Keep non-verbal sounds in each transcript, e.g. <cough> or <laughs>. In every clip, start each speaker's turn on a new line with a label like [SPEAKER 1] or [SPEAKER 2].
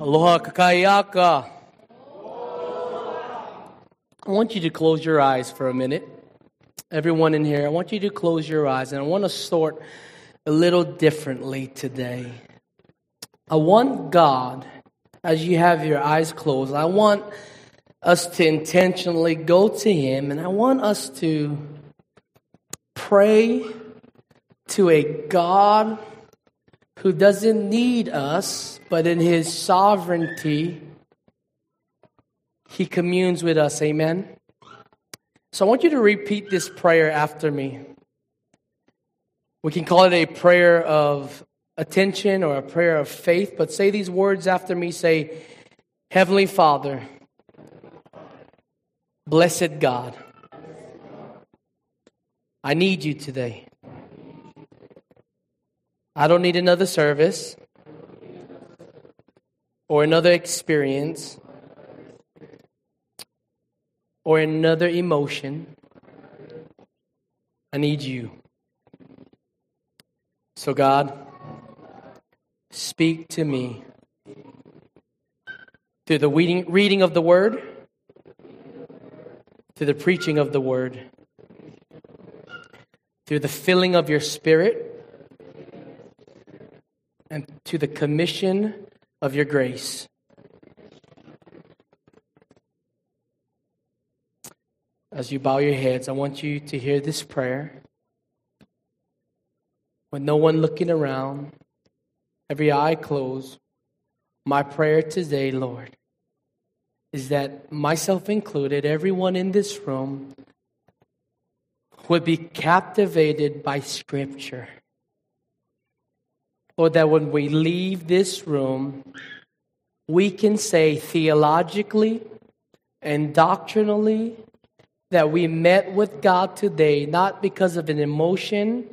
[SPEAKER 1] Aloha kakahiaka. I want you to close your eyes for a minute. Everyone in here, I want you to close your eyes and I want to start a little differently today. I want God, as you have your eyes closed, I want us to intentionally go to Him and I want us to pray to a God who doesn't need us, but in his sovereignty, he communes with us. Amen. So I want you to repeat this prayer after me. We can call it a prayer of attention or a prayer of faith, but say these words after me. Say, Heavenly Father, blessed God, I need you today. I don't need another service or another experience or another emotion. I need you. So, God, speak to me through the reading, of the word, through the preaching of the word, through the filling of your spirit and to the commission of your grace. As you bow your heads, I want you to hear this prayer with no one looking around, every eye closed. My prayer today, Lord, is that myself included, everyone in this room, would be captivated by Scripture Lord, that when we leave this room, we can say theologically and doctrinally that we met with God today, not because of an emotion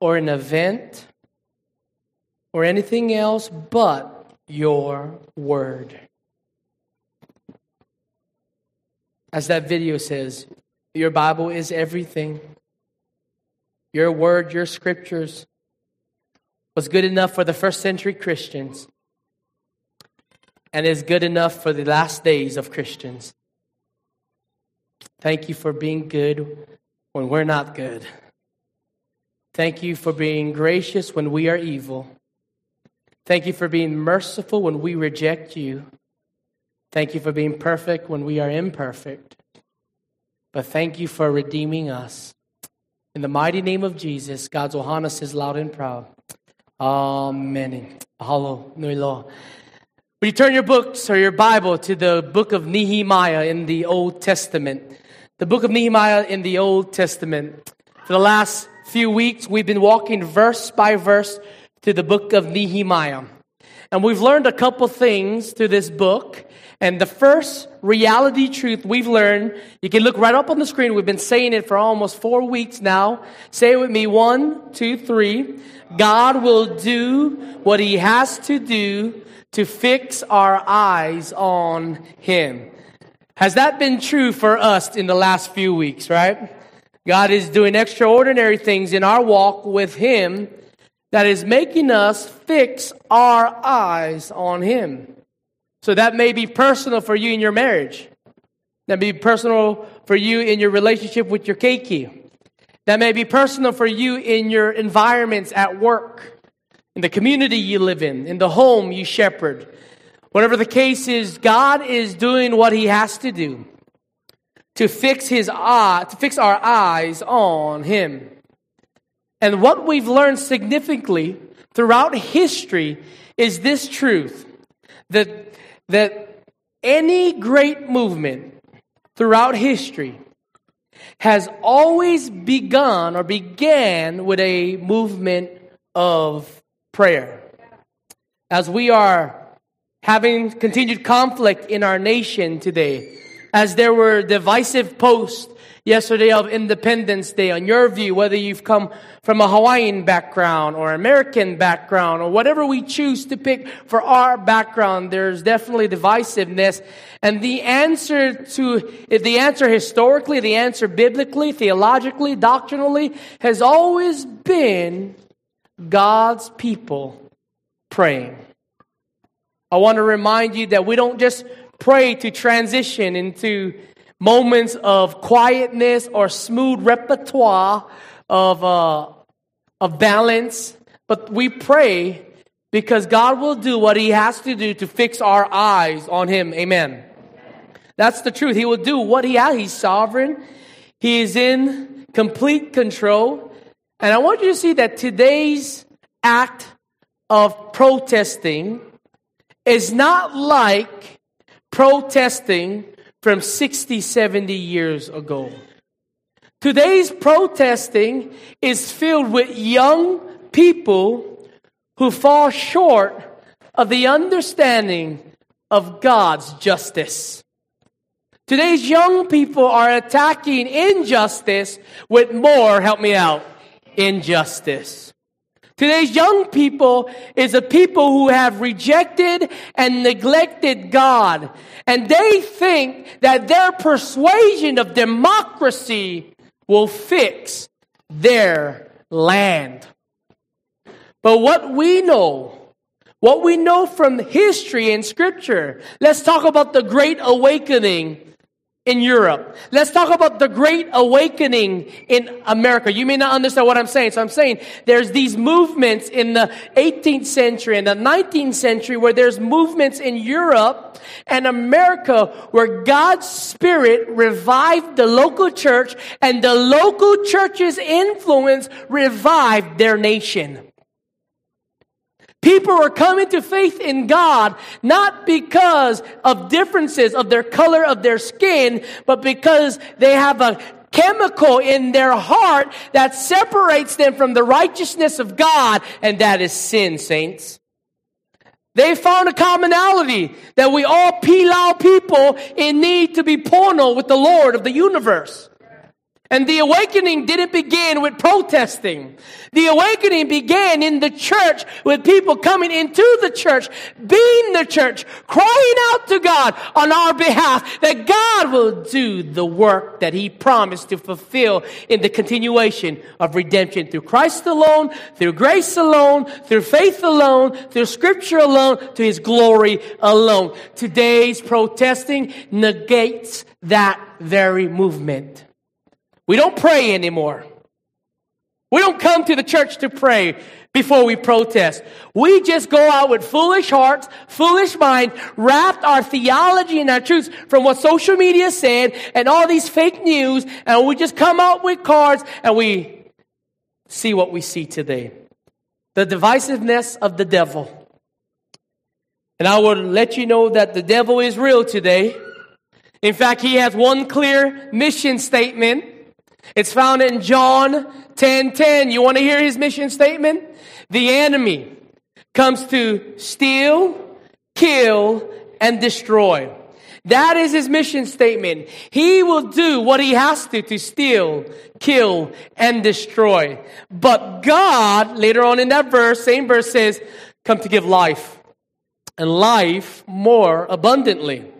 [SPEAKER 1] or an event or anything else, but your word. As that video says, your Bible is everything. Your word, your scriptures was good enough for the first century Christians and is good enough for the last days of Christians. Thank you for being good when we're not good. Thank you for being gracious when we are evil. Thank you for being merciful when we reject you. Thank you for being perfect when we are imperfect. But thank you for redeeming us. In the mighty name of Jesus, God's Ohana says loud and proud. Amen. Hallelujah. You turn your books or your Bible to the book of Nehemiah in the Old Testament? The book of Nehemiah in the Old Testament. For the last few weeks, we've been walking verse by verse to the book of Nehemiah. And we've learned a couple things through this book. And the first reality truth we've learned, you can look right up on the screen. We've been saying it for almost four weeks now. Say it with me. One, two, three. God will do what he has to do to fix our eyes on him. Has that been true for us in the last few weeks, right? God is doing extraordinary things in our walk with him that is making us fix our eyes on him. So that may be personal for you in your marriage. That may be personal for you in your relationship with your keiki. That may be personal for you in your environments at work, in the community you live in, in the home you shepherd. Whatever the case is, God is doing what he has to do to fix his eye, to fix our eyes on him. And what we've learned significantly throughout history is this truth that, that any great movement throughout history has always begun or began with a movement of prayer. As we are having continued conflict in our nation today, as there were divisive posts yesterday of Independence Day, on your view, whether you've come from a Hawaiian background or American background or whatever we choose to pick for our background, there's definitely divisiveness. And the answer to, the answer historically, the answer biblically, theologically, doctrinally has always been God's people praying. I want to remind you that we don't just pray to transition into moments of quietness or smooth repertoire of, uh, of balance, but we pray because God will do what He has to do to fix our eyes on Him. Amen. That's the truth. He will do what He has. He's sovereign. He is in complete control. And I want you to see that today's act of protesting is not like protesting from 60, 70 years ago. Today's protesting is filled with young people who fall short of the understanding of God's justice. Today's young people are attacking injustice with more, help me out, injustice. Today's young people is a people who have rejected and neglected God. And they think that their persuasion of democracy will fix their land. But what we know, what we know from history and scripture, let's talk about the Great Awakening in Europe. Let's talk about the Great Awakening in America. You may not understand what I'm saying. So I'm saying there's these movements in the 18th century and the 19th century where there's movements in Europe and America where God's Spirit revived the local church and the local church's influence revived their nation. People are coming to faith in God not because of differences of their color of their skin, but because they have a chemical in their heart that separates them from the righteousness of God, and that is sin, saints. They found a commonality that we all Pilau people in need to be pono with the Lord of the universe. And the awakening didn't begin with protesting. The awakening began in the church with people coming into the church, being the church, crying out to God on our behalf that God will do the work that He promised to fulfill in the continuation of redemption through Christ alone, through grace alone, through faith alone, through scripture alone, to His glory alone. Today's protesting negates that very movement. We don't pray anymore. We don't come to the church to pray before we protest. We just go out with foolish hearts, foolish mind, wrapped our theology and our truths from what social media said and all these fake news, and we just come out with cards and we see what we see today. The divisiveness of the devil. And I will let you know that the devil is real today. In fact, he has one clear mission statement. It's found in John 10 10. You want to hear his mission statement? The enemy comes to steal, kill, and destroy. That is his mission statement. He will do what he has to to steal, kill, and destroy. But God, later on in that verse, same verse says, come to give life and life more abundantly.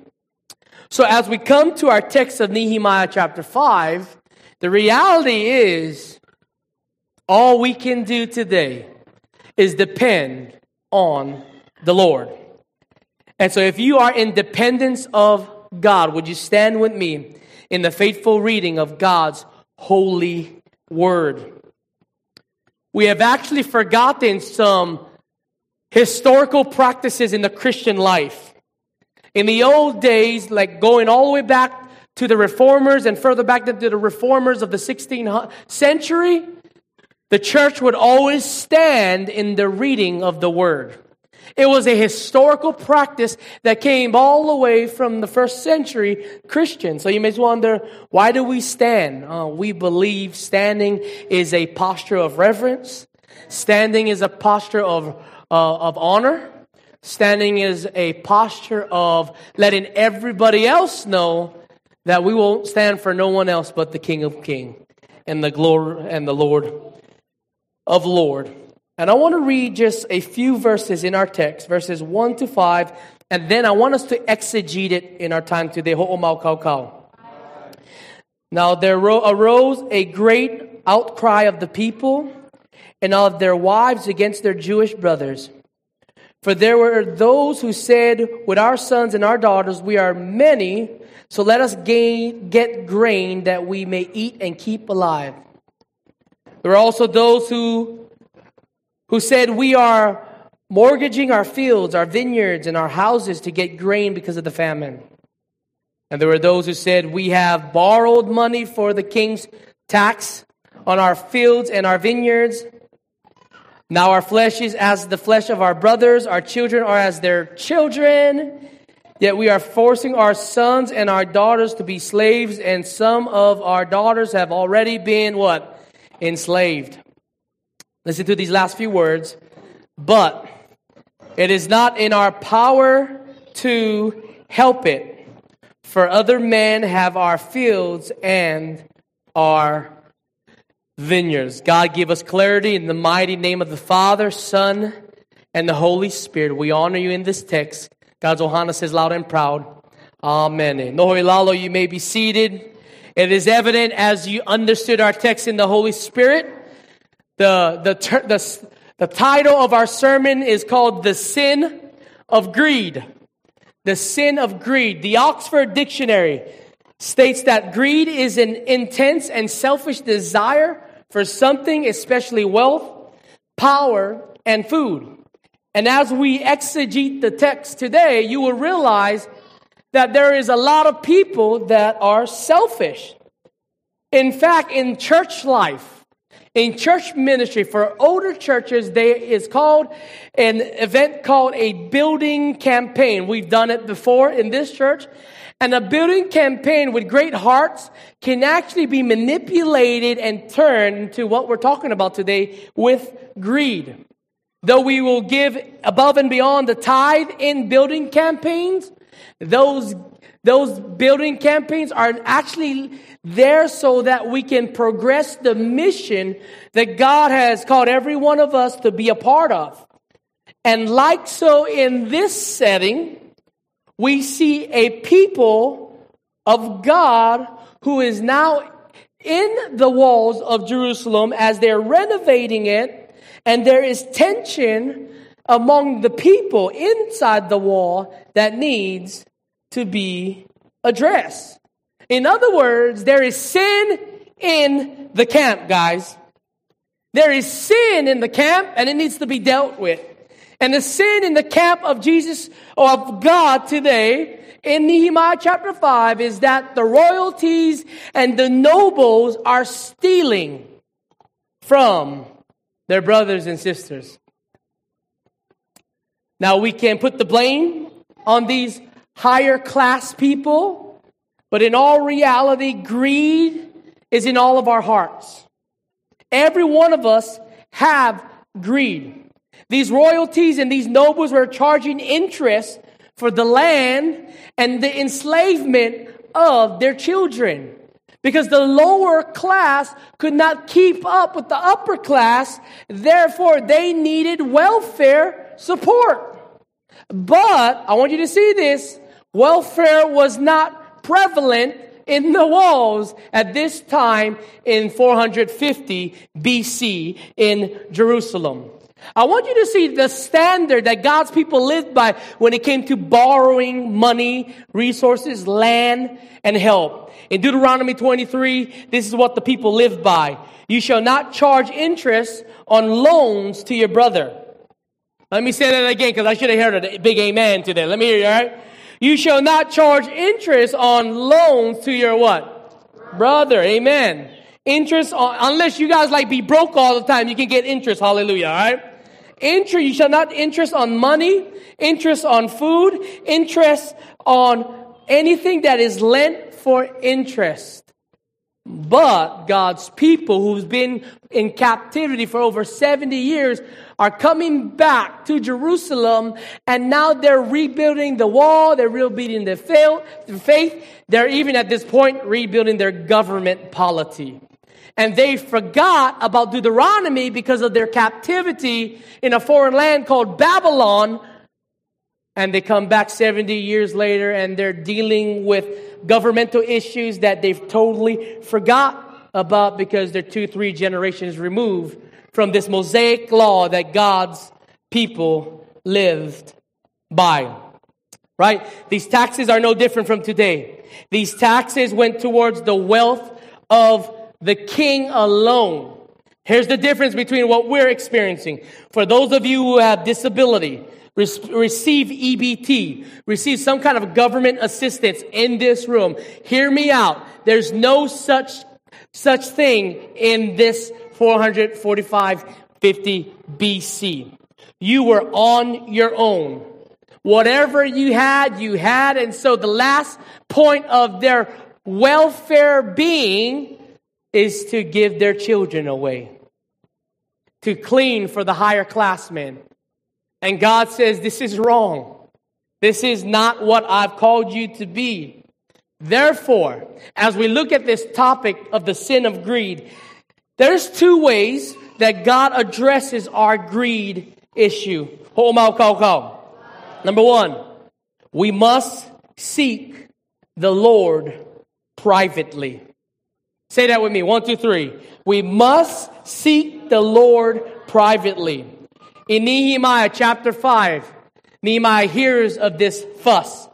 [SPEAKER 1] So as we come to our text of Nehemiah chapter 5, the reality is, all we can do today is depend on the Lord. And so, if you are in dependence of God, would you stand with me in the faithful reading of God's holy word? We have actually forgotten some historical practices in the Christian life. In the old days, like going all the way back to the reformers and further back to the reformers of the 16th century, the church would always stand in the reading of the word. It was a historical practice that came all the way from the first century Christian. So you may wonder, why do we stand? Uh, we believe standing is a posture of reverence. Standing is a posture of, uh, of honor. Standing is a posture of letting everybody else know that we won't stand for no one else but the King of Kings and the glory and the Lord of Lord. And I want to read just a few verses in our text, verses 1 to 5, and then I want us to exegete it in our time today. Now there arose a great outcry of the people and of their wives against their Jewish brothers For there were those who said, With our sons and our daughters, we are many, so let us gain, get grain that we may eat and keep alive. There were also those who, who said, We are mortgaging our fields, our vineyards, and our houses to get grain because of the famine. And there were those who said, We have borrowed money for the king's tax on our fields and our vineyards. Now our flesh is as the flesh of our brothers, our children are as their children. Yet we are forcing our sons and our daughters to be slaves, and some of our daughters have already been what? Enslaved. Listen to these last few words. But it is not in our power to help it, for other men have our fields and our vineyards. God, give us clarity in the mighty name of the Father, Son, and the Holy Spirit. We honor you in this text. God's Ohana says loud and proud. Amen. Nohoe lalo, you may be seated. It is evident as you understood our text in the Holy Spirit. The, the, the, the title of our sermon is called The Sin of Greed. The Sin of Greed. The Oxford Dictionary states that greed is an intense and selfish desire for something, especially wealth, power, and food. And as we exegete the text today, you will realize that there is a lot of people that are selfish. In fact, in church life, in church ministry for older churches, there is called an event called a building campaign. We've done it before in this church. And a building campaign with great hearts can actually be manipulated and turned into what we're talking about today with greed. Though we will give above and beyond the tithe in building campaigns, those, those building campaigns are actually there so that we can progress the mission that God has called every one of us to be a part of. And like so in this setting, we see a people of God who is now in the walls of Jerusalem as they're renovating it, and there is tension among the people inside the wall that needs to be addressed. In other words, there is sin in the camp, guys. There is sin in the camp, and it needs to be dealt with. And the sin in the camp of Jesus of God today in Nehemiah chapter 5 is that the royalties and the nobles are stealing from their brothers and sisters. Now we can put the blame on these higher class people, but in all reality, greed is in all of our hearts. Every one of us have greed. These royalties and these nobles were charging interest for the land and the enslavement of their children. Because the lower class could not keep up with the upper class, therefore they needed welfare support. But I want you to see this welfare was not prevalent in the walls at this time in 450 BC in Jerusalem. I want you to see the standard that God's people lived by when it came to borrowing money, resources, land, and help. In Deuteronomy 23, this is what the people lived by. You shall not charge interest on loans to your brother. Let me say that again because I should have heard a big amen to that. Let me hear you, all right? You shall not charge interest on loans to your what? Brother. Amen. Interest on, unless you guys like be broke all the time, you can get interest. Hallelujah. All right. Interest, you shall not interest on money, interest on food, interest on anything that is lent for interest. But God's people who's been in captivity for over 70 years are coming back to Jerusalem and now they're rebuilding the wall, they're rebuilding their faith, they're even at this point rebuilding their government polity. And they forgot about Deuteronomy because of their captivity in a foreign land called Babylon. And they come back 70 years later and they're dealing with governmental issues that they've totally forgot about because they're two, three generations removed from this Mosaic law that God's people lived by. Right? These taxes are no different from today. These taxes went towards the wealth of the king alone. Here's the difference between what we're experiencing. For those of you who have disability, receive EBT, receive some kind of government assistance in this room. Hear me out. There's no such such thing in this 44550 BC. You were on your own. Whatever you had, you had. And so the last point of their welfare being is to give their children away, to clean for the higher classmen. And God says, This is wrong. This is not what I've called you to be. Therefore, as we look at this topic of the sin of greed, there's two ways that God addresses our greed issue. Number one, we must seek the Lord privately. Say that with me. One, two, three. We must seek the Lord privately. In Nehemiah chapter 5, Nehemiah hears of this fuss.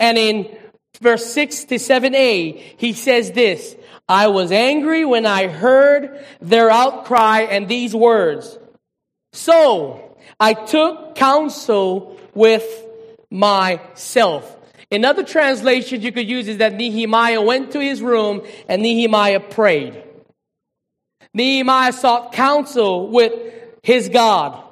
[SPEAKER 1] And in verse 6 to 7a, he says this I was angry when I heard their outcry and these words. So I took counsel with myself. In other translations you could use is that Nehemiah went to his room and Nehemiah prayed. Nehemiah sought counsel with his God.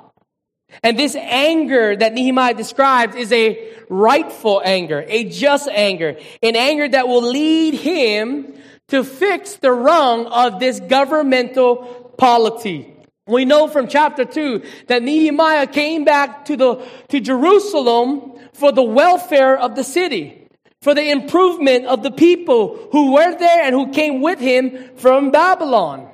[SPEAKER 1] And this anger that Nehemiah describes is a rightful anger, a just anger, an anger that will lead him to fix the wrong of this governmental polity. We know from chapter 2 that Nehemiah came back to the to Jerusalem for the welfare of the city, for the improvement of the people who were there and who came with him from Babylon.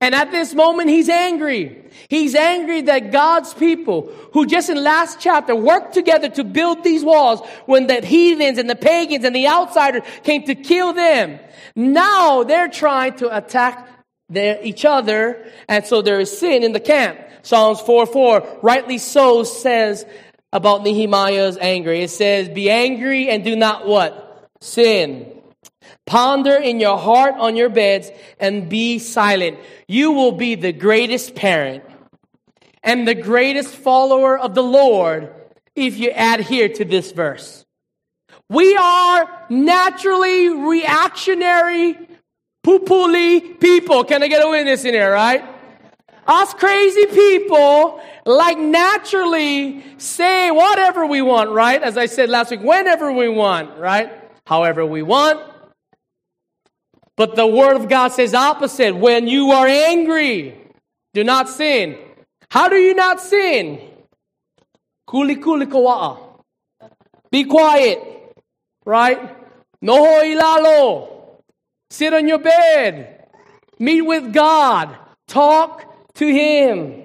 [SPEAKER 1] And at this moment, he's angry. He's angry that God's people, who just in last chapter worked together to build these walls when the heathens and the pagans and the outsiders came to kill them, now they're trying to attack their, each other. And so there is sin in the camp. Psalms 4 4, rightly so says about Nehemiah's anger. It says, be angry and do not what? Sin. Ponder in your heart on your beds and be silent. You will be the greatest parent and the greatest follower of the Lord if you adhere to this verse. We are naturally reactionary, poopooly people. Can I get a witness in here, right? Us crazy people like naturally say whatever we want, right? As I said last week, whenever we want, right? However we want, but the Word of God says opposite. When you are angry, do not sin. How do you not sin? Kuli kuli kawa'a. Be quiet. Right? Noho ilalo. Sit on your bed. Meet with God. Talk to Him.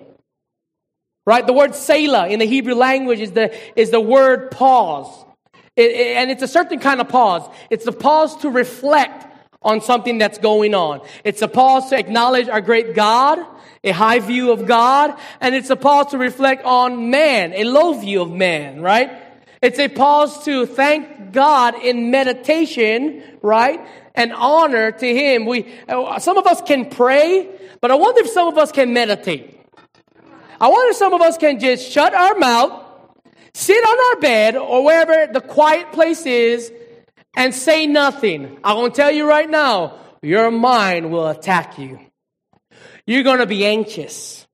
[SPEAKER 1] Right? The word Selah in the Hebrew language is the, is the word pause. It, it, and it's a certain kind of pause. It's a pause to reflect on something that's going on. It's a pause to acknowledge our great God, a high view of God, and it's a pause to reflect on man, a low view of man, right? It's a pause to thank God in meditation, right? And honor to Him. We, uh, some of us can pray, but I wonder if some of us can meditate. I wonder if some of us can just shut our mouth, sit on our bed or wherever the quiet place is, and say nothing, I'm going to tell you right now, your mind will attack you. You're going to be anxious,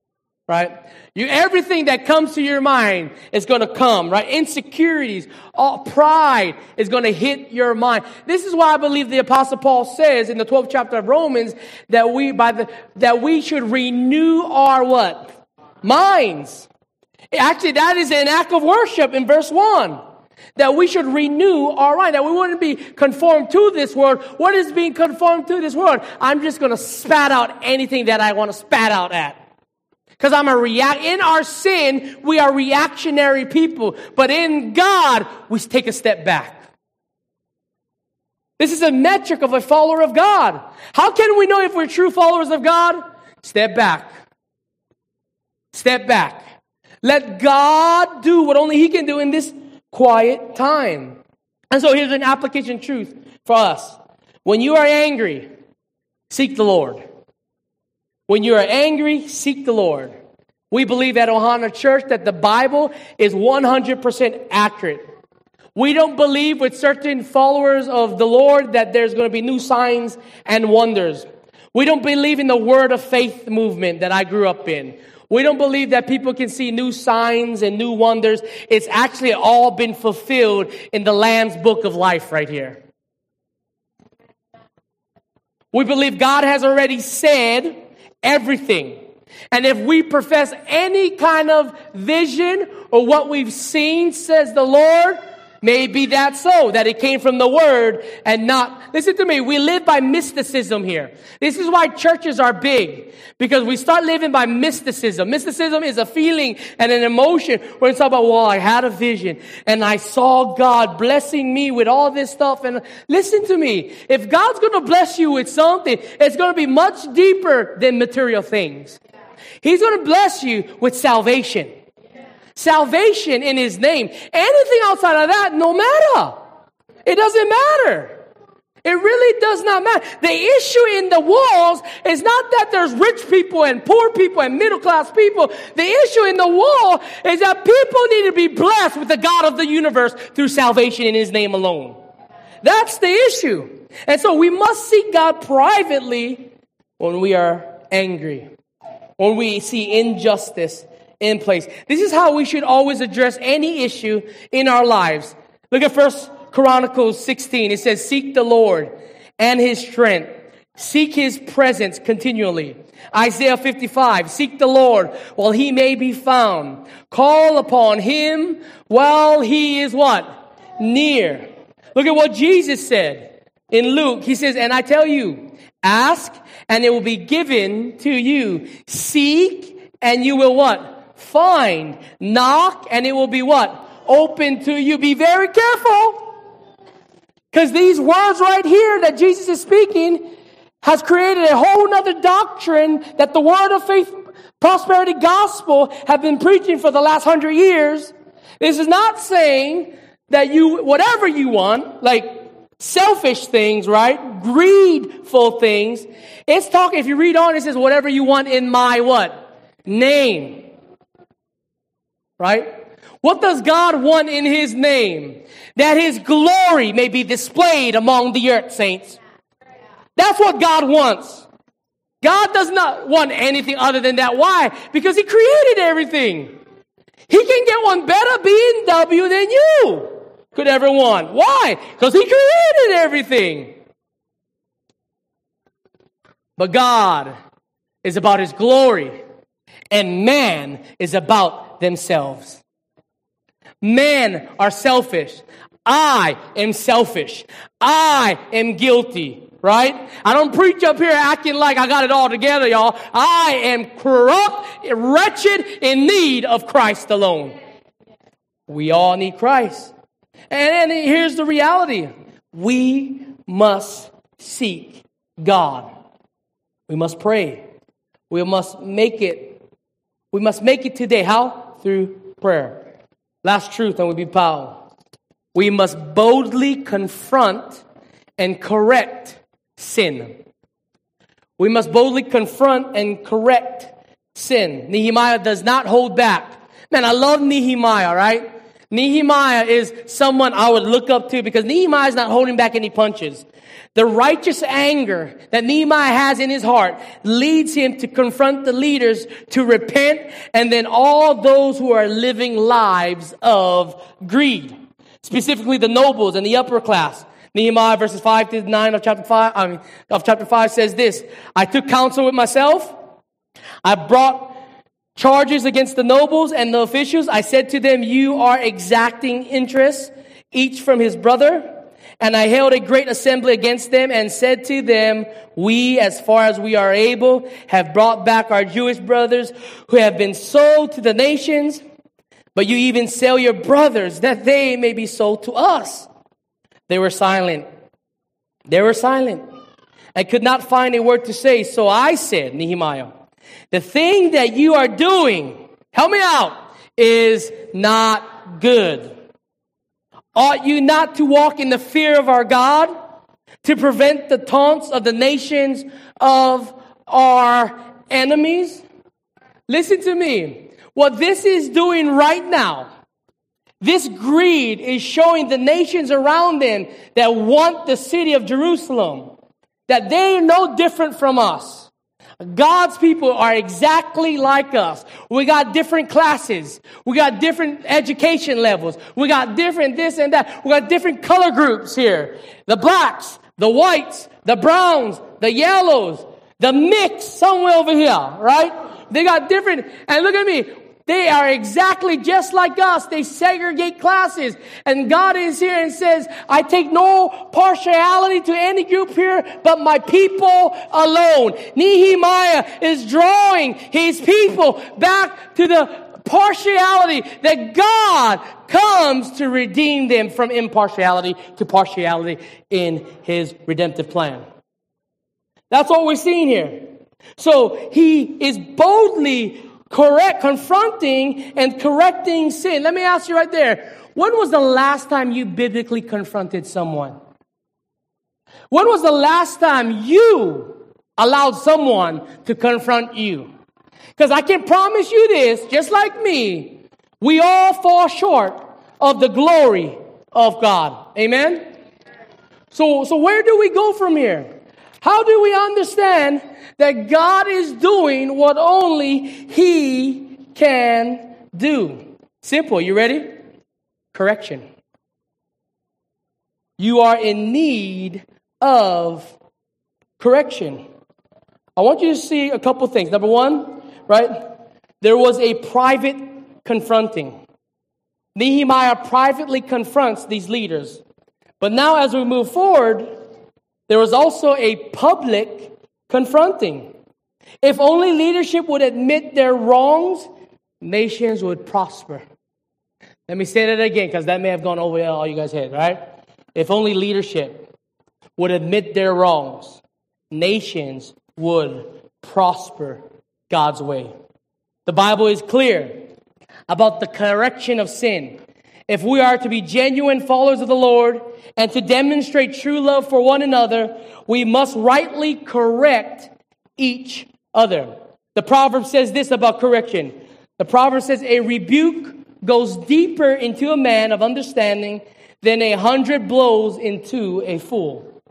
[SPEAKER 1] right? You, everything that comes to your mind is going to come, right? Insecurities, all pride is going to hit your mind. This is why I believe the apostle Paul says in the 12th chapter of Romans that we, by the, that we should renew our what? Minds. Actually, that is an act of worship in verse 1 that we should renew our mind, that we wouldn't be conformed to this world. What is being conformed to this world? I'm just going to spat out anything that I want to spat out at. Because I'm a react, in our sin, we are reactionary people. But in God, we take a step back. This is a metric of a follower of God. How can we know if we're true followers of God? Step back. Step back. Let God do what only He can do in this quiet time. And so here's an application truth for us. When you are angry, seek the Lord. When you are angry, seek the Lord. We believe at Ohana Church that the Bible is 100% accurate. We don't believe with certain followers of the Lord that there's going to be new signs and wonders. We don't believe in the word of faith movement that I grew up in. We don't believe that people can see new signs and new wonders. It's actually all been fulfilled in the Lamb's book of life right here. We believe God has already said everything. And if we profess any kind of vision or what we've seen, says the Lord, Maybe that's so, that it came from the word and not, listen to me, we live by mysticism here. This is why churches are big, because we start living by mysticism. Mysticism is a feeling and an emotion where it's about, well, I had a vision and I saw God blessing me with all this stuff. And listen to me, if God's gonna bless you with something, it's gonna be much deeper than material things. He's gonna bless you with salvation salvation in his name. Anything outside of that, no matter. It doesn't matter. It really does not matter. The issue in the walls is not that there's rich people and poor people and middle class people. The issue in the wall is that people need to be blessed with the God of the universe through salvation in his name alone. That's the issue. And so we must seek God privately when we are angry, when we see injustice, in place. This is how we should always address any issue in our lives. Look at First Chronicles 16. It says, Seek the Lord and his strength. Seek his presence continually. Isaiah 55, seek the Lord while he may be found. Call upon him while he is what? Near. Look at what Jesus said in Luke. He says, and I tell you, ask and it will be given to you. Seek and you will what? Find. Knock and it will be what? Open to you. Be very careful. Because these words right here that Jesus is speaking has created a whole nother doctrine that the word of faith prosperity gospel have been preaching for the last hundred years. This is not saying that you, whatever you want, like selfish things, right? Greedful things. It's talking, if you read on, it says, whatever you want in my what? Name right? What does God want in His name? That His glory may be displayed among the earth, saints. That's what God wants. God does not want anything other than that. Why? Because He created everything. He can get one better BMW than you could ever want. Why? Because He created everything. But God is about His glory, and man is about themselves. Men are selfish. I am selfish. I am guilty, right? I don't preach up here acting like I got it all together, y'all. I am corrupt, wretched, in need of Christ alone. We all need Christ. And, and here's the reality. We must seek God. We must pray. We must make it. We must make it today. How? Through prayer. Last truth, and we'll be power. We must boldly confront and correct sin. We must boldly confront and correct sin. Nehemiah does not hold back. Man, I love Nehemiah, right? Nehemiah is someone I would look up to because Nehemiah is not holding back any punches. The righteous anger that Nehemiah has in his heart leads him to confront the leaders to repent and then all those who are living lives of greed. Specifically the nobles and the upper class. Nehemiah verses 5 to 9 of chapter 5, I mean, of chapter 5 says this, I took counsel with myself. I brought charges against the nobles and the officials. I said to them, you are exacting interest, each from his brother. And I held a great assembly against them and said to them, we, as far as we are able, have brought back our Jewish brothers who have been sold to the nations, but you even sell your brothers that they may be sold to us. They were silent. They were silent. I could not find a word to say, so I said, Nehemiah, the thing that you are doing, help me out, is not good. Ought you not to walk in the fear of our God to prevent the taunts of the nations of our enemies? Listen to me. What this is doing right now, this greed is showing the nations around them that want the city of Jerusalem that they are no different from us. God's people are exactly like us. We got different classes. We got different education levels. We got different this and that. We got different color groups here. The blacks, the whites, the browns, the yellows, the mix somewhere over here, right? They got different, and look at me. They are exactly just like us. They segregate classes. And God is here and says, I take no partiality to any group here, but my people alone. Nehemiah is drawing his people back to the partiality that God comes to redeem them from impartiality to partiality in his redemptive plan. That's what we're seeing here. So he is boldly correct, confronting and correcting sin. Let me ask you right there. When was the last time you biblically confronted someone? When was the last time you allowed someone to confront you? Because I can promise you this, just like me, we all fall short of the glory of God. Amen? So, so where do we go from here? How do we understand that God is doing what only He can do? Simple. You ready? Correction. You are in need of correction. I want you to see a couple things. Number one, right? There was a private confronting. Nehemiah privately confronts these leaders. But now, as we move forward, there was also a public confronting. If only leadership would admit their wrongs, nations would prosper. Let me say that again because that may have gone over all you guys' head, right? If only leadership would admit their wrongs, nations would prosper God's way. The Bible is clear about the correction of sin. If we are to be genuine followers of the Lord and to demonstrate true love for one another, we must rightly correct each other. The proverb says this about correction. The proverb says, A rebuke goes deeper into a man of understanding than a hundred blows into a fool.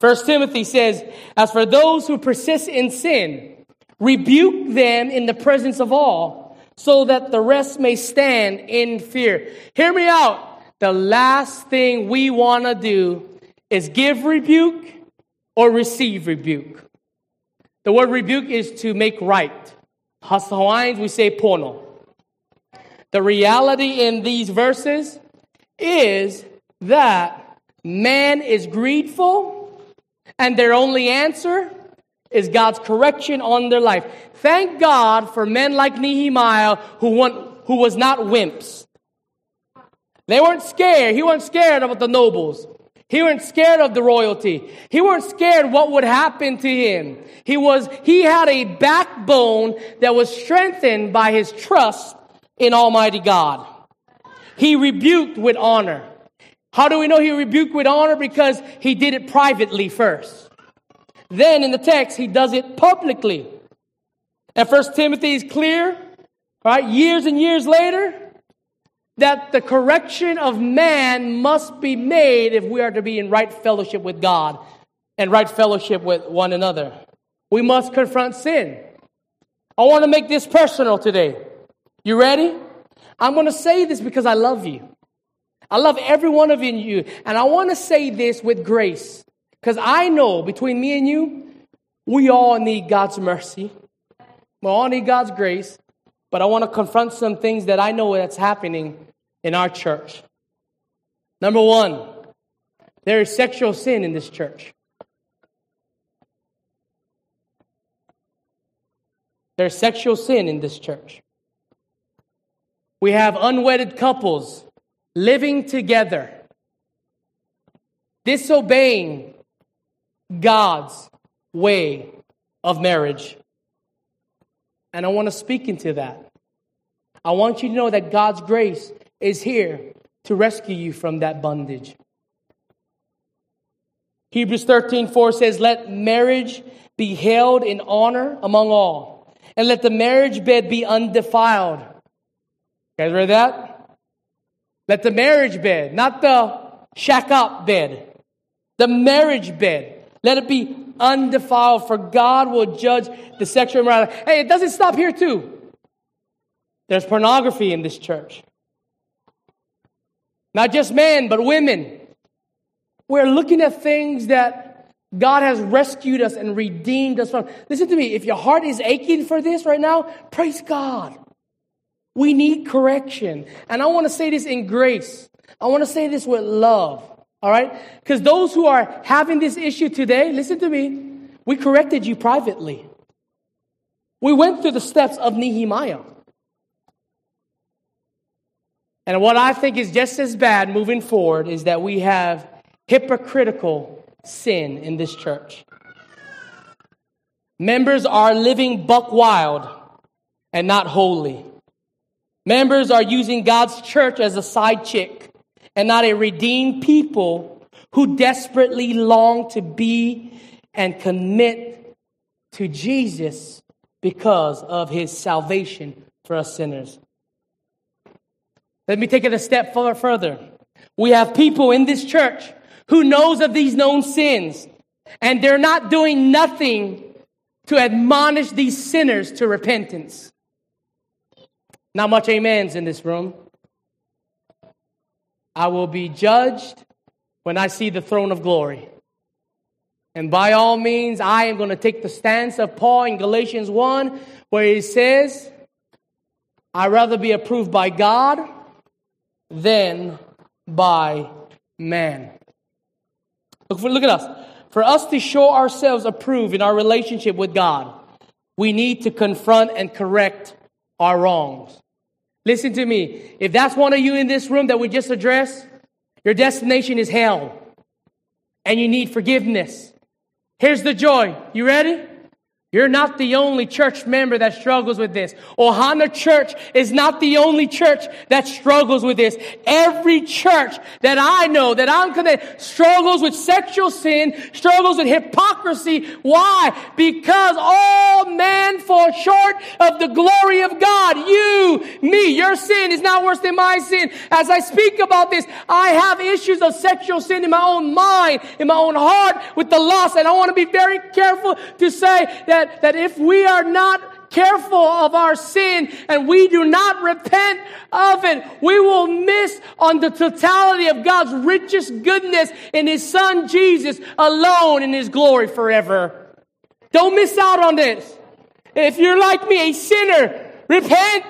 [SPEAKER 1] First Timothy says, As for those who persist in sin, rebuke them in the presence of all so that the rest may stand in fear. Hear me out. The last thing we want to do is give rebuke or receive rebuke. The word rebuke is to make right. Us Hawaiians, we say pono. The reality in these verses is that man is greedful and their only answer is God's correction on their life. Thank God for men like Nehemiah who, want, who was not wimps. They weren't scared. He wasn't scared about the nobles. He wasn't scared of the royalty. He weren't scared what would happen to him. He was, he had a backbone that was strengthened by his trust in Almighty God. He rebuked with honor. How do we know he rebuked with honor? Because he did it privately first. Then in the text, he does it publicly. And First Timothy is clear, right? Years and years later, that the correction of man must be made if we are to be in right fellowship with God and right fellowship with one another. We must confront sin. I want to make this personal today. You ready? I'm going to say this because I love you. I love every one of you, and I want to say this with grace. Because I know between me and you, we all need God's mercy. We all need God's grace. But I want to confront some things that I know that's happening in our church. Number one, there is sexual sin in this church. There's sexual sin in this church. We have unwedded couples living together, disobeying God's way of marriage. And I want to speak into that. I want you to know that God's grace is here to rescue you from that bondage. Hebrews 13, 4 says, Let marriage be held in honor among all, and let the marriage bed be undefiled. You guys read that? Let the marriage bed, not the shack up bed, the marriage bed, let it be undefiled, for God will judge the sexual immorality. Hey, it doesn't stop here, too. There's pornography in this church. Not just men, but women. We're looking at things that God has rescued us and redeemed us from. Listen to me. If your heart is aching for this right now, praise God. We need correction. And I want to say this in grace. I want to say this with love. All right? Because those who are having this issue today, listen to me. We corrected you privately. We went through the steps of Nehemiah. And what I think is just as bad moving forward is that we have hypocritical sin in this church. Members are living buck wild and not holy. Members are using God's church as a side chick and not a redeemed people who desperately long to be and commit to Jesus because of his salvation for us sinners. Let me take it a step further. We have people in this church who knows of these known sins and they're not doing nothing to admonish these sinners to repentance. Not much amens in this room. I will be judged when I see the throne of glory. And by all means, I am going to take the stance of Paul in Galatians 1, where he says, I'd rather be approved by God than by man. Look, for, look at us. For us to show ourselves approved in our relationship with God, we need to confront and correct our wrongs. Listen to me. If that's one of you in this room that we just addressed, your destination is hell. And you need forgiveness. Here's the joy. You ready? You're not the only church member that struggles with this. Ohana Church is not the only church that struggles with this. Every church that I know, that I'm connected, struggles with sexual sin, struggles with hypocrisy. Why? Because all men fall short of the glory of God. You, me, your sin is not worse than my sin. As I speak about this, I have issues of sexual sin in my own mind, in my own heart with the loss, And I want to be very careful to say that that, that if we are not careful of our sin and we do not repent of it, we will miss on the totality of God's richest goodness in His Son Jesus alone in His glory forever. Don't miss out on this. If you're like me, a sinner, repent.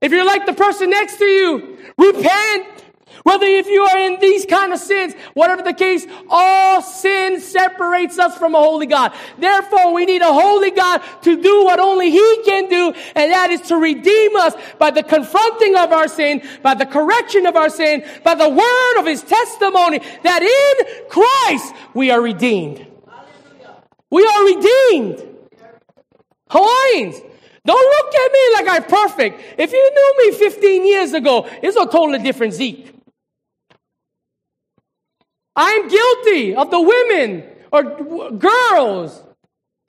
[SPEAKER 1] If you're like the person next to you, repent. Whether if you are in these kind of sins, whatever the case, all sin separates us from a holy God. Therefore, we need a holy God to do what only He can do, and that is to redeem us by the confronting of our sin, by the correction of our sin, by the word of His testimony, that in Christ we are redeemed. We are redeemed. Hawaiians, don't look at me like I'm perfect. If you knew me 15 years ago, it's a totally different Zeke. I'm guilty of the women or girls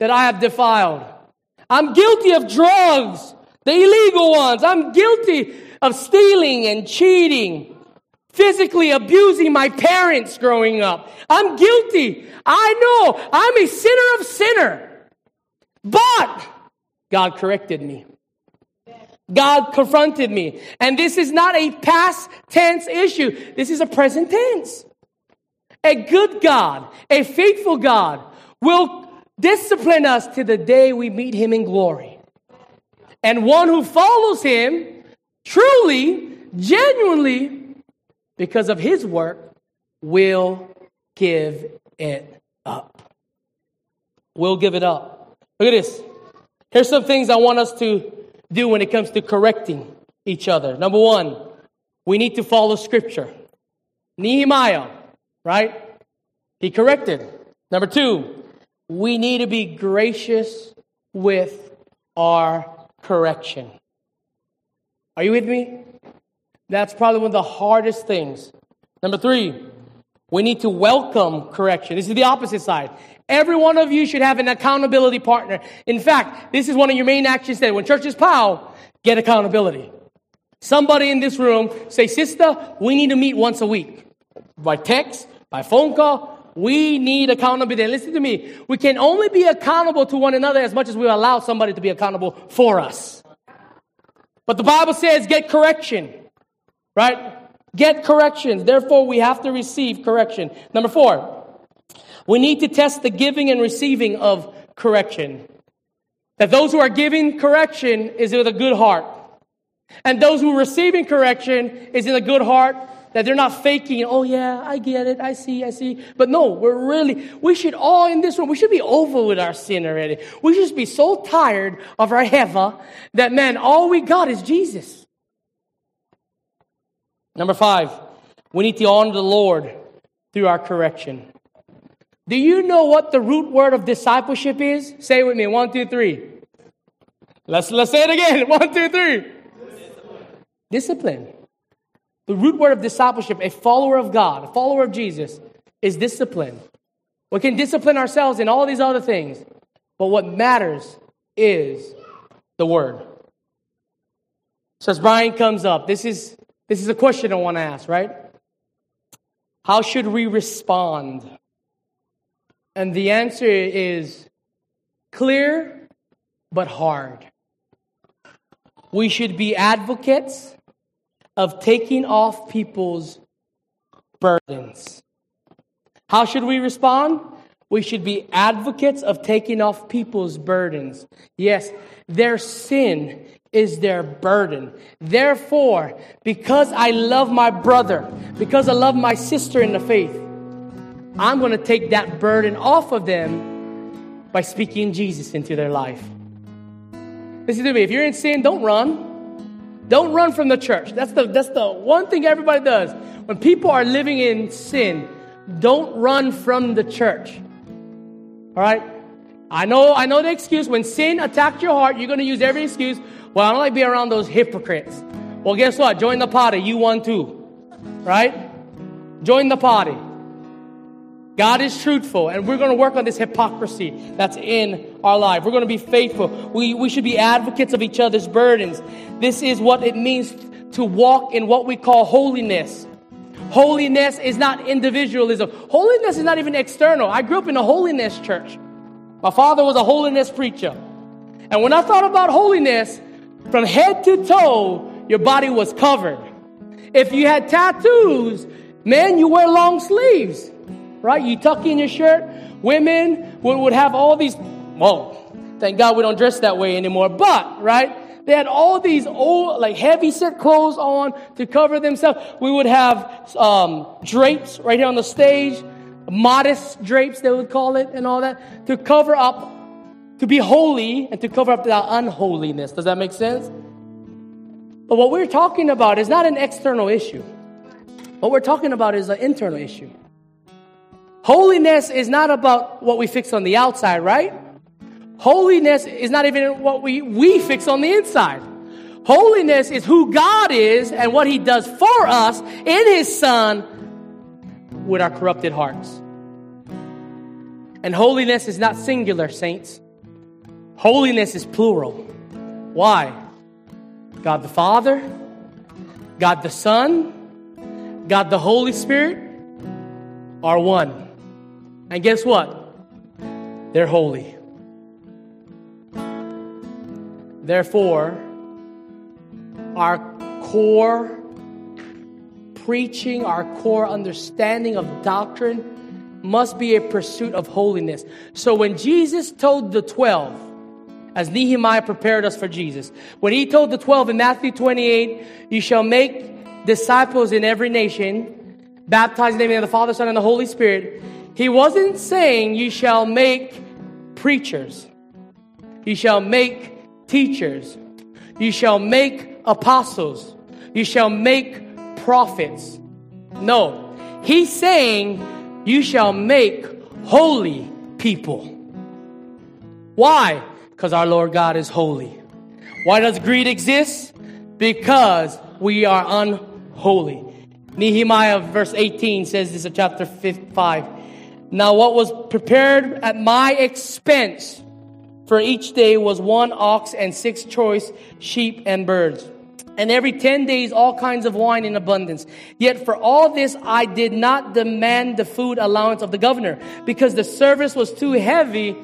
[SPEAKER 1] that I have defiled. I'm guilty of drugs, the illegal ones. I'm guilty of stealing and cheating, physically abusing my parents growing up. I'm guilty. I know I'm a sinner of sinner. But God corrected me. God confronted me. And this is not a past tense issue. This is a present tense. A good God, a faithful God will discipline us to the day we meet him in glory. And one who follows him truly, genuinely, because of his work, will give it up. We'll give it up. Look at this. Here's some things I want us to do when it comes to correcting each other. Number one, we need to follow scripture. Nehemiah right? He corrected. Number two, we need to be gracious with our correction. Are you with me? That's probably one of the hardest things. Number three, we need to welcome correction. This is the opposite side. Every one of you should have an accountability partner. In fact, this is one of your main actions today. When churches pau, get accountability. Somebody in this room say, sister, we need to meet once a week. By text, by phone call, we need accountability. listen to me. We can only be accountable to one another as much as we allow somebody to be accountable for us. But the Bible says get correction, right? Get corrections. Therefore, we have to receive correction. Number four, we need to test the giving and receiving of correction. That those who are giving correction is with a good heart. And those who are receiving correction is in a good heart that they're not faking, oh yeah, I get it, I see, I see. But no, we're really, we should all in this room, we should be over with our sin already. We should be so tired of our hewa that man, all we got is Jesus. Number five, we need to honor the Lord through our correction. Do you know what the root word of discipleship is? Say it with me. One, two, three. Let's, let's say it again. <laughs> One, two, three. Discipline. Discipline. The root word of discipleship, a follower of God, a follower of Jesus, is discipline. We can discipline ourselves in all these other things, but what matters is the word. So as Brian comes up, this is this is a question I want to ask, right? How should we respond? And the answer is clear but hard. We should be advocates of taking off people's burdens. How should we respond? We should be advocates of taking off people's burdens. Yes, their sin is their burden. Therefore, because I love my brother, because I love my sister in the faith, I'm going to take that burden off of them by speaking Jesus into their life. Listen to me. If you're in sin, don't run. Don't run from the church. That's the, that's the one thing everybody does. When people are living in sin, don't run from the church. All right? I know, I know the excuse. When sin attacked your heart, you're going to use every excuse. Well, I don't like being around those hypocrites. Well, guess what? Join the party. You won too. Right? Join the party. God is truthful, and we're going to work on this hypocrisy that's in our life. We're going to be faithful. We, we should be advocates of each other's burdens. This is what it means to walk in what we call holiness. Holiness is not individualism. Holiness is not even external. I grew up in a holiness church. My father was a holiness preacher. And when I thought about holiness, from head to toe, your body was covered. If you had tattoos, man, you wear long sleeves right? You tuck in your shirt. Women would, would have all these, well, thank God we don't dress that way anymore, but, right? They had all these old, like heavy set clothes on to cover themselves. We would have um, drapes right here on the stage, modest drapes, they would call it, and all that, to cover up, to be holy and to cover up that unholiness. Does that make sense? But what we're talking about is not an external issue. What we're talking about is an internal issue. Holiness is not about what we fix on the outside, right? Holiness is not even what we, we fix on the inside. Holiness is who God is and what He does for us in His Son with our corrupted hearts. And holiness is not singular, saints. Holiness is plural. Why? God the Father, God the Son, God the Holy Spirit are one. And guess what? They're holy. Therefore, our core preaching, our core understanding of doctrine must be a pursuit of holiness. So when Jesus told the 12, as Nehemiah prepared us for Jesus, when he told the 12 in Matthew 28, you shall make disciples in every nation, baptizing them in the Father, Son, and the Holy Spirit, he wasn't saying you shall make preachers. You shall make teachers. You shall make apostles. You shall make prophets. No. He's saying you shall make holy people. Why? Because our Lord God is holy. Why does greed exist? because we are unholy. Nehemiah verse 18 says this in chapter 5. Now what was prepared at my expense for each day was one ox and six choice sheep and birds. And every 10 days, all kinds of wine in abundance. Yet for all this, I did not demand the food allowance of the governor because the service was too heavy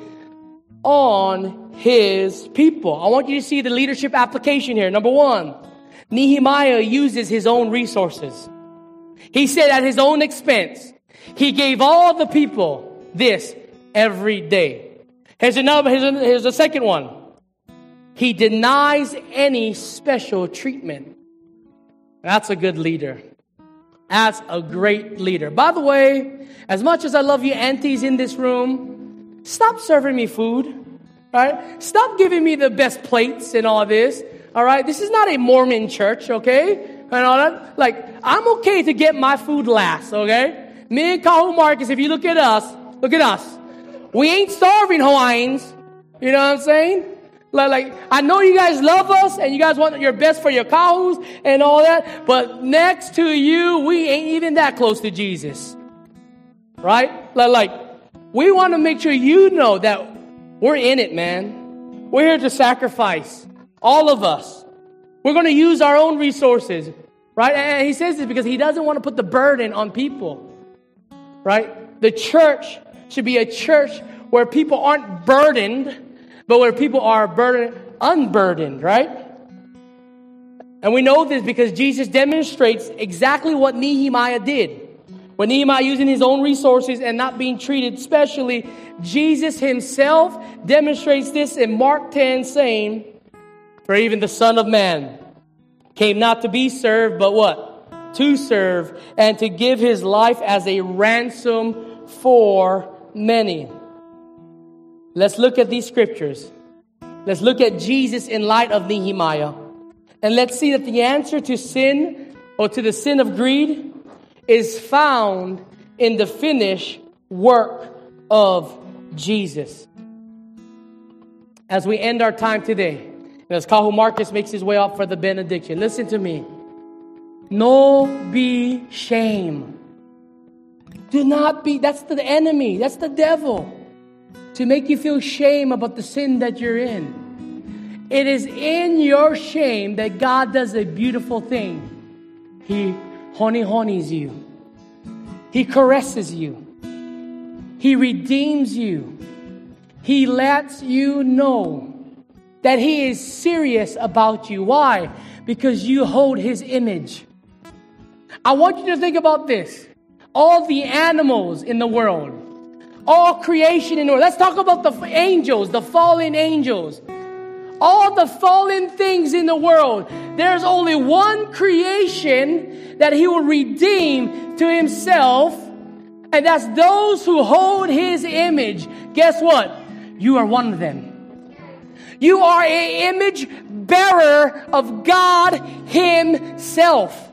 [SPEAKER 1] on his people. I want you to see the leadership application here. Number one, Nehemiah uses his own resources. He said at his own expense, he gave all the people this every day. Here's another, here's here's second one. He denies any special treatment. That's a good leader. That's a great leader. By the way, as much as I love you aunties in this room, stop serving me food. Right? Stop giving me the best plates and all this. All right? This is not a Mormon church, okay? And all that. Like, I'm okay to get my food last, okay? Me and Kahu Marcus, if you look at us, look at us. We ain't starving Hawaiians. You know what I'm saying? Like, like, I know you guys love us and you guys want your best for your kahus and all that, but next to you, we ain't even that close to Jesus. Right? Like, like we want to make sure you know that we're in it, man. We're here to sacrifice. All of us. We're going to use our own resources. Right? And he says this because he doesn't want to put the burden on people. Right? The church should be a church where people aren't burdened, but where people are burdened, unburdened, right? And we know this because Jesus demonstrates exactly what Nehemiah did. When Nehemiah using his own resources and not being treated specially, Jesus himself demonstrates this in Mark 10, saying, For even the Son of Man came not to be served, but what? To serve and to give his life as a ransom for many. Let's look at these scriptures. Let's look at Jesus in light of Nehemiah. And let's see that the answer to sin or to the sin of greed is found in the finished work of Jesus. As we end our time today, as Kahu Marcus makes his way up for the benediction, listen to me. No be shame. Do not be, that's the enemy, that's the devil, to make you feel shame about the sin that you're in. It is in your shame that God does a beautiful thing. He honey honeys you. He caresses you. He redeems you. He lets you know that He is serious about you. Why? Because you hold His image. I want you to think about this. All the animals in the world, all creation in the world. Let's talk about the angels, the fallen angels all the fallen things in the world, there's only one creation that he will redeem to himself, and that's those who hold his image. Guess what? You are one of them. You are an image bearer of God himself.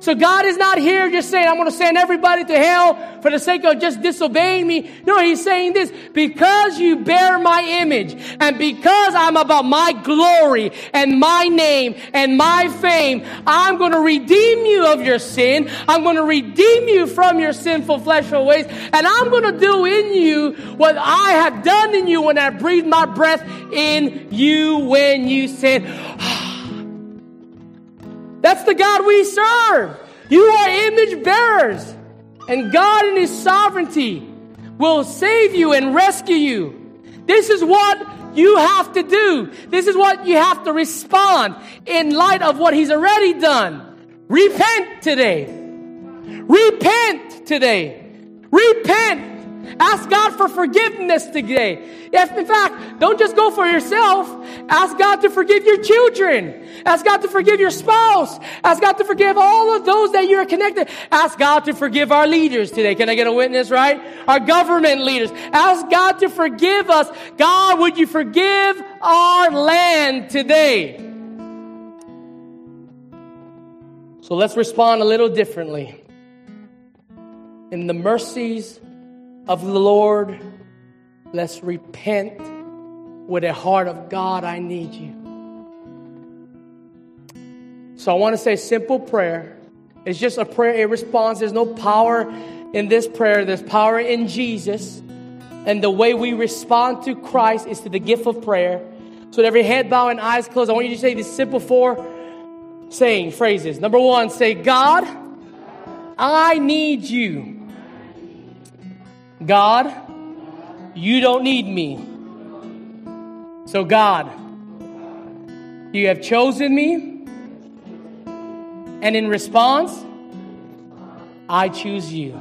[SPEAKER 1] So God is not here just saying, I'm going to send everybody to hell for the sake of just disobeying me. No, He's saying this because you bear my image and because I'm about my glory and my name and my fame, I'm going to redeem you of your sin. I'm going to redeem you from your sinful fleshful ways. And I'm going to do in you what I have done in you when I breathed my breath in you when you said, that's the God we serve. You are image bearers. And God, in His sovereignty, will save you and rescue you. This is what you have to do. This is what you have to respond in light of what He's already done. Repent today. Repent today. Repent Ask God for forgiveness today. Yes, in fact, don't just go for yourself. Ask God to forgive your children. Ask God to forgive your spouse. Ask God to forgive all of those that you are connected. Ask God to forgive our leaders today. Can I get a witness, right? Our government leaders. Ask God to forgive us. God, would you forgive our land today? So let's respond a little differently. In the mercies of the Lord. Let's repent with a heart of God, I need you. So I want to say simple prayer. It's just a prayer, a response. There's no power in this prayer, there's power in Jesus. And the way we respond to Christ is to the gift of prayer. So, with every head bow and eyes closed, I want you to say these simple four saying phrases. Number one, say, God, I need you. God, you don't need me. So, God, you have chosen me. And in response, I choose you.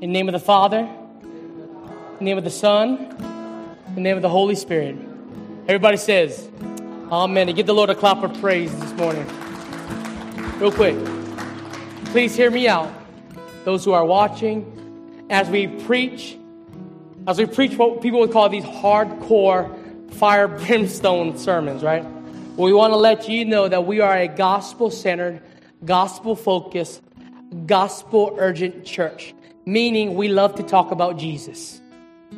[SPEAKER 1] In the name of the Father, in the name of the Son, in the name of the Holy Spirit. Everybody says, Amen. And give the Lord a clap of praise this morning. Real quick, please hear me out. Those who are watching, as we preach, as we preach what people would call these hardcore fire <laughs> brimstone sermons, right? We want to let you know that we are a gospel centered, gospel focused, gospel urgent church, meaning we love to talk about Jesus.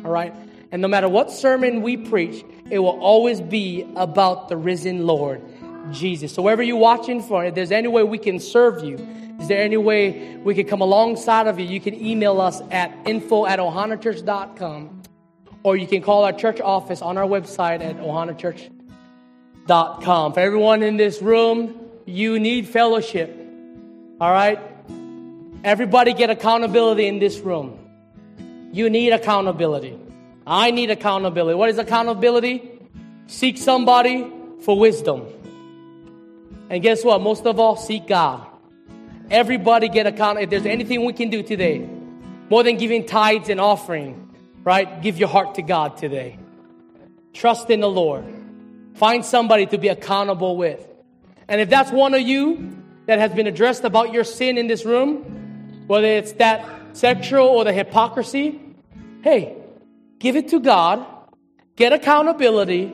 [SPEAKER 1] All right? And no matter what sermon we preach, it will always be about the risen Lord, Jesus. So wherever you're watching from, if there's any way we can serve you, is there any way we can come alongside of you? You can email us at info at ohanachurch.com or you can call our church office on our website at ohanachurch.com. For everyone in this room, you need fellowship. All right? Everybody get accountability in this room. You need accountability. I need accountability. What is accountability? Seek somebody for wisdom. And guess what? Most of all, seek God. Everybody get account. If there's anything we can do today, more than giving tithes and offering, right? Give your heart to God today. Trust in the Lord. Find somebody to be accountable with. And if that's one of you that has been addressed about your sin in this room, whether it's that sexual or the hypocrisy, hey, give it to God, get accountability,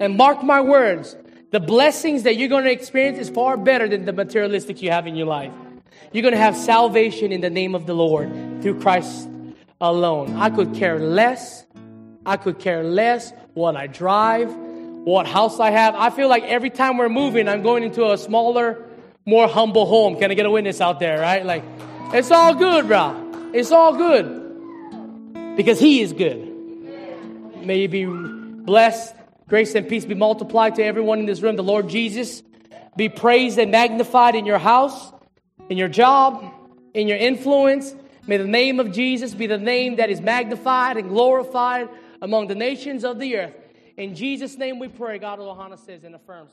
[SPEAKER 1] and mark my words. The blessings that you're going to experience is far better than the materialistic you have in your life. You're going to have salvation in the name of the Lord through Christ alone. I could care less. I could care less what I drive, what house I have. I feel like every time we're moving, I'm going into a smaller, more humble home. Can I get a witness out there, right? Like, it's all good, bro. It's all good. Because He is good. May you be blessed. Grace and peace be multiplied to everyone in this room. The Lord Jesus be praised and magnified in your house, in your job, in your influence. May the name of Jesus be the name that is magnified and glorified among the nations of the earth. In Jesus' name we pray, God of Ohana says and affirms.